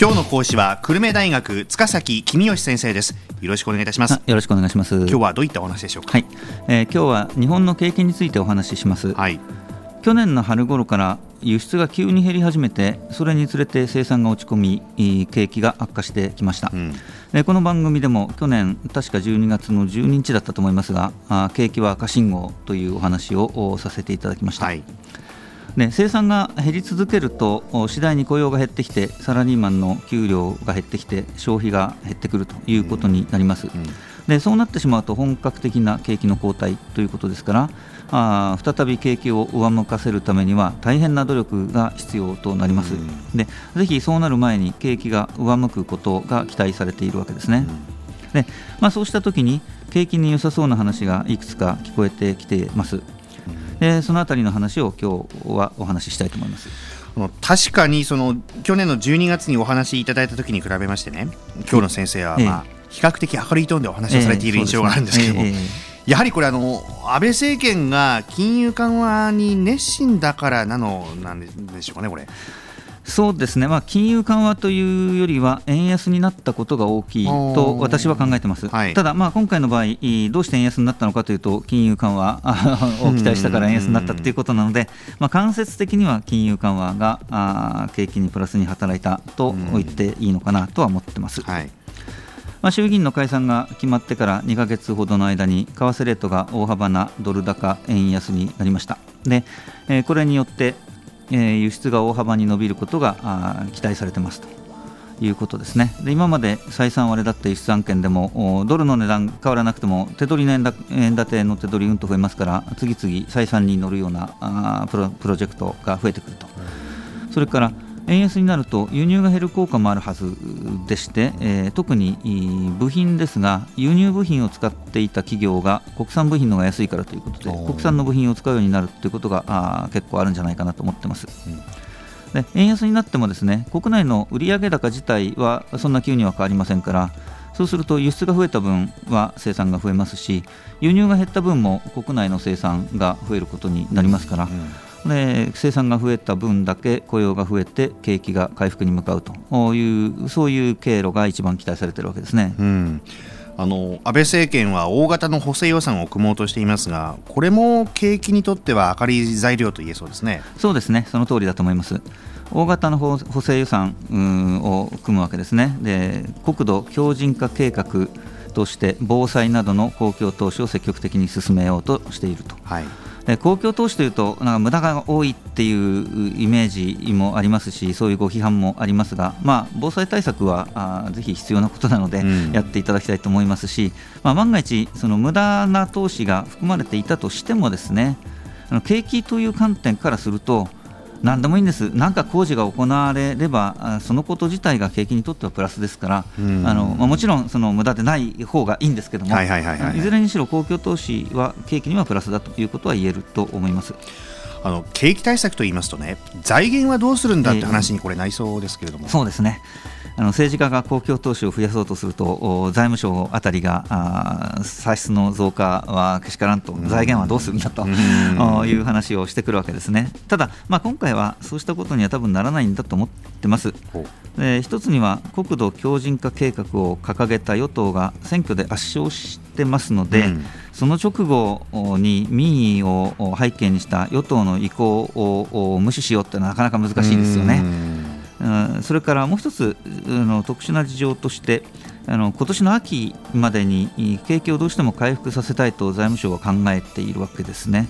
今日の講師は久留米大学塚崎公義先生です。よろしくお願いいたします。よろしくお願いします。今日はどういったお話でしょうか？はい、えー、今日は日本の景気についてお話しします。はい。去年の春頃から輸出が急に減り始めてそれにつれて生産が落ち込み景気が悪化してきました、うん、でこの番組でも去年確か12月の12日だったと思いますがあ景気は赤信号というお話をさせていただきました、はいで生産が減り続けると次第に雇用が減ってきてサラリーマンの給料が減ってきて消費が減ってくるということになります。うんうん、でそうなってしまうと本格的な景気の後退ということですからあ再び景気を上向かせるためには大変な努力が必要となります、うん、でぜひそうなる前に景気が上向くことが期待されているわけですね、でまあ、そうした時に景気に良さそうな話がいくつか聞こえてきていますでそのあたりの話を今日はお話ししたいと思います。確かにその去年の12月にお話しいただいた時に比べましてね今日の先生は、まあ、比較的明るいトーンでお話をされている印象があるんですけども、やはりこれあの安倍政権が金融緩和に熱心だからなのなんでしょうかねこれ。そうですね、まあ、金融緩和というよりは、円安になったことが大きいと私は考えてます、はい、ただ、まあ、今回の場合、どうして円安になったのかというと、金融緩和を期待したから円安になったということなので、まあ、間接的には金融緩和があ景気にプラスに働いたと言っていいのかなとは思ってます。はい。まあ、衆議院の解散が決まってから2か月ほどの間に為替レートが大幅なドル高円安になりました。で、えー、これによってえ、輸出が大幅に伸びることが期待されてますということですね。で今まで採算割れだった輸出案件でもドルの値段変わらなくても手取りの円建ての手取りうんと増えますから次々採算に乗るようなあプロプロジェクトが増えてくると。それから円安になると輸入が減る効果もあるはずでして、えー、特に部品ですが輸入部品を使っていた企業が国産部品の方が安いからということで国産の部品を使うようになるということがあ結構あるんじゃないかなと思ってます。うん。で円安になってもですね国内の売上高自体はそんな急には変わりませんからそうすると輸出が増えた分は生産が増えますし輸入が減った分も国内の生産が増えることになりますから、うんで生産が増えた分だけ雇用が増えて景気が回復に向かうというそういう経路が一番期待されているわけですね。うんあの安倍政権は大型の補正予算を組もうとしていますが、これも景気にとっては明るい材料と言えそうですねそうですね、その通りだと思います。大型の補正予算を組むわけですね、で国土強靭化計画として防災などの公共投資を積極的に進めようとしていると。はい公共投資というと、なんか無駄が多いっていうイメージもありますし、そういうご批判もありますが、まあ、防災対策はあぜひ必要なことなので、やっていただきたいと思いますし、まあ、万が一、その無駄な投資が含まれていたとしても、ですね景気という観点からすると、何でもいいんです、なんか工事が行われれば、そのこと自体が景気にとってはプラスですから、あのまあ、もちろんその無駄でない方がいいんですけども、いずれにしろ公共投資は景気にはプラスだということは言えると思います。あの景気対策と言いますとね財源はどうするんだって話にこれなりそうですけれども、えー、そうですねあの政治家が公共投資を増やそうとすると財務省あたりがあ歳出の増加はけしからんと財源はどうするんだと いう話をしてくるわけですね。ただ、まあ、今回はそうしたことには多分ならないんだと思ってます。で一つには国土強靭化計画を掲げた与党が選挙で圧勝してますので、うん、その直後に民意を背景にした与党の意向を無視しようというのはなかなか難しいですよね。それからもう一つの特殊な事情としてあの今年の秋までに景気をどうしても回復させたいと財務省は考えているわけですね、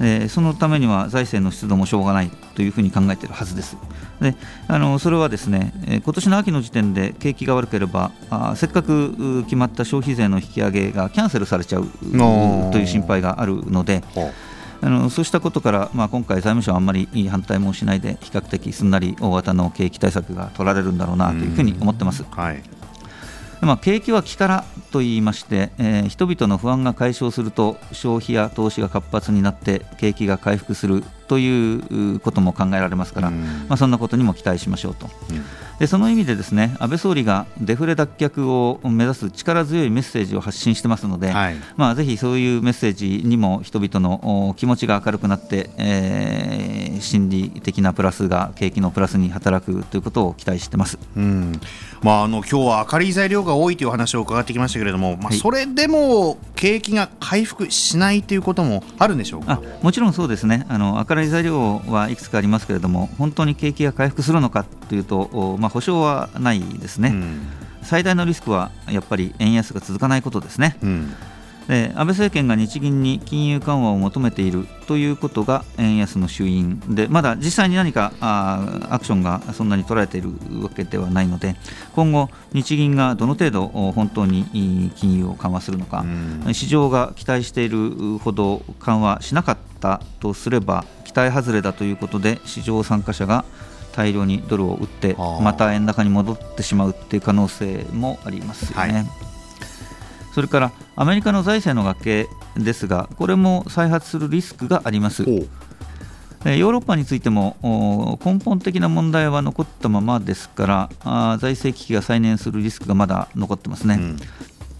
うん、えそのためには財政の出動もしょうがないというふうに考えているはずです。であのそれはですね今年の秋の時点で景気が悪ければあせっかく決まった消費税の引き上げがキャンセルされちゃうという心配があるので。あのそうしたことから、まあ、今回、財務省はあんまり反対もしないで、比較的すんなり大型の景気対策が取られるんだろうなというふうに思ってます。はいまあ、景気は気からと言いまして、えー、人々の不安が解消すると消費や投資が活発になって景気が回復するということも考えられますから、まあ、そんなことにも期待しましょうと。でその意味でですね安倍総理がデフレ脱却を目指す力強いメッセージを発信してますので、はい、まあ、ぜひそういうメッセージにも人々の気持ちが明るくなって、えー、心理的なプラスが景気のプラスに働くということを期待してます、うん。まあ、あの今日は明るい材料が多いという話を伺ってきましたけれども、まあ、それでも景気が回復しないということもあるんでしょうか？もちろんそうですね。あの明るい材料はいくつかありますけれども本当に景気が回復するのかというと、まあ、保証はないですね、うん、最大のリスクはやっぱり円安が続かないことですね。うん。で安倍政権が日銀に金融緩和を求めているということが円安の主因でまだ実際に何かあアクションがそんなに取られているわけではないので今後、日銀がどの程度本当に金融を緩和するのか、市場が期待しているほど緩和しなかったとすれば期待外れだということで市場参加者が大量にドルを売ってまた円高に戻ってしまうという可能性もありますよね。はい。それからアメリカの財政の崖ですが、これも再発するリスクがあります。ヨーロッパについても根本的な問題は残ったままですから財政危機が再燃するリスクがまだ残ってますね、うん、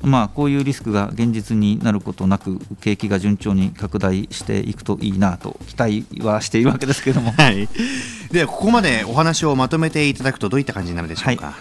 まあ、こういうリスクが現実になることなく景気が順調に拡大していくといいなと期待はしているわけですけれども、はい、ではここまでお話をまとめていただくとどういった感じになるでしょうか、はい、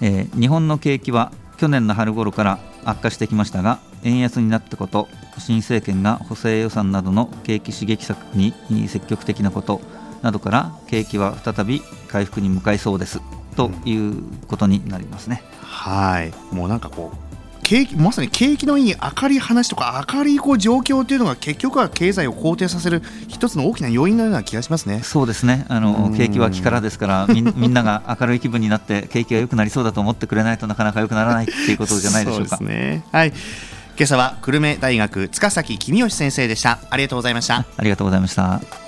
えー、日本の景気は去年の春頃から悪化してきましたが円安になったこと新政権が補正予算などの景気刺激策に積極的なことなどから景気は再び回復に向かいそうです。ということになりますね。うん、はい。もうなんかこう景気まさに景気のいい明るい話とか明るいこう状況というのが結局は経済を肯定させる一つの大きな要因のような気がしますね。そうですね。あの景気は気からですからみ みんなが明るい気分になって景気が良くなりそうだと思ってくれないとなかなか良くならないっていうことじゃないでしょうか。そうですね。はい。今朝は久留米大学塚崎公義先生でした。ありがとうございました。ありがとうございました